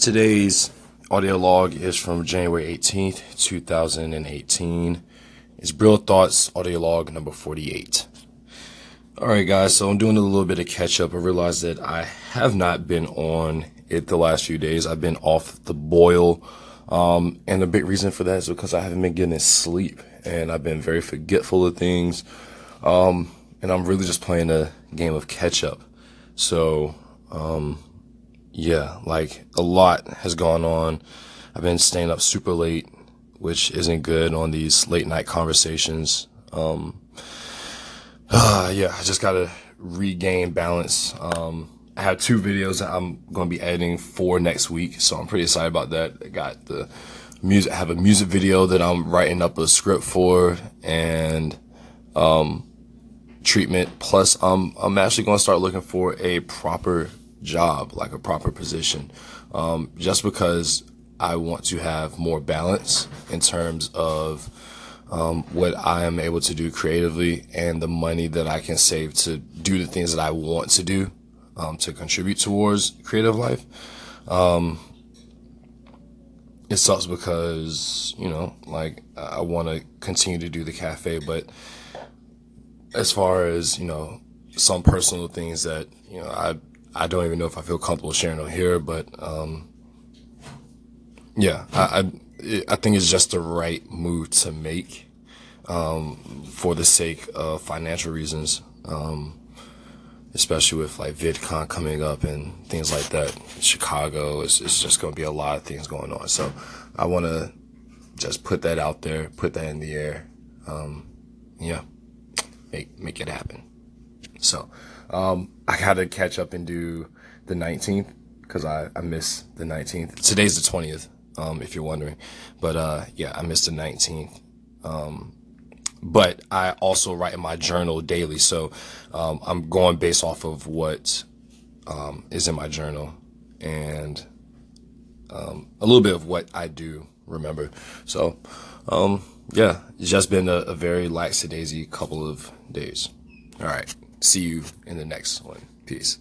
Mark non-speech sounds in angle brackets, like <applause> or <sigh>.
Today's audio log is from January 18th, 2018. It's Brill Thoughts audio log number 48. Alright guys, so I'm doing a little bit of catch up. I realized that I have not been on it the last few days. I've been off the boil. Um, and the big reason for that is because I haven't been getting sleep and I've been very forgetful of things. Um, and I'm really just playing a game of catch up. So, um, yeah, like a lot has gone on. I've been staying up super late, which isn't good on these late night conversations. Um, uh, <sighs> yeah, I just gotta regain balance. Um, I have two videos that I'm to be editing for next week, so I'm pretty excited about that. I got the music, I have a music video that I'm writing up a script for, and um, treatment. Plus, um, I'm actually to start looking for a proper job, like a proper position, um, just because I want to have more balance in terms of um, what I am able to do creatively and the money that I can save to do the things that I want to do um, to contribute towards creative life. Um, it sucks because you know, like I want to continue to do the cafe, but as far as you know, some personal things that you know, I I don't even know if I feel comfortable sharing on here, but um, yeah, I, I, I think it's just the right move to make um, for the sake of financial reasons, um, especially with like VidCon coming up and things like that. Chicago is it's just going to be a lot of things going on, so I want to just put that out there, put that in the air. Um, yeah, make make it happen. So. Um, I got to catch up and do the 19th because I, I missed the 19th. Today's the 20th, um, if you're wondering. But uh, yeah, I missed the 19th. Um, but I also write in my journal daily. So um, I'm going based off of what um, is in my journal and um, a little bit of what I do remember. So um, yeah, it's just been a, a very lackadaisy couple of days. All right see you in the next one. Peace.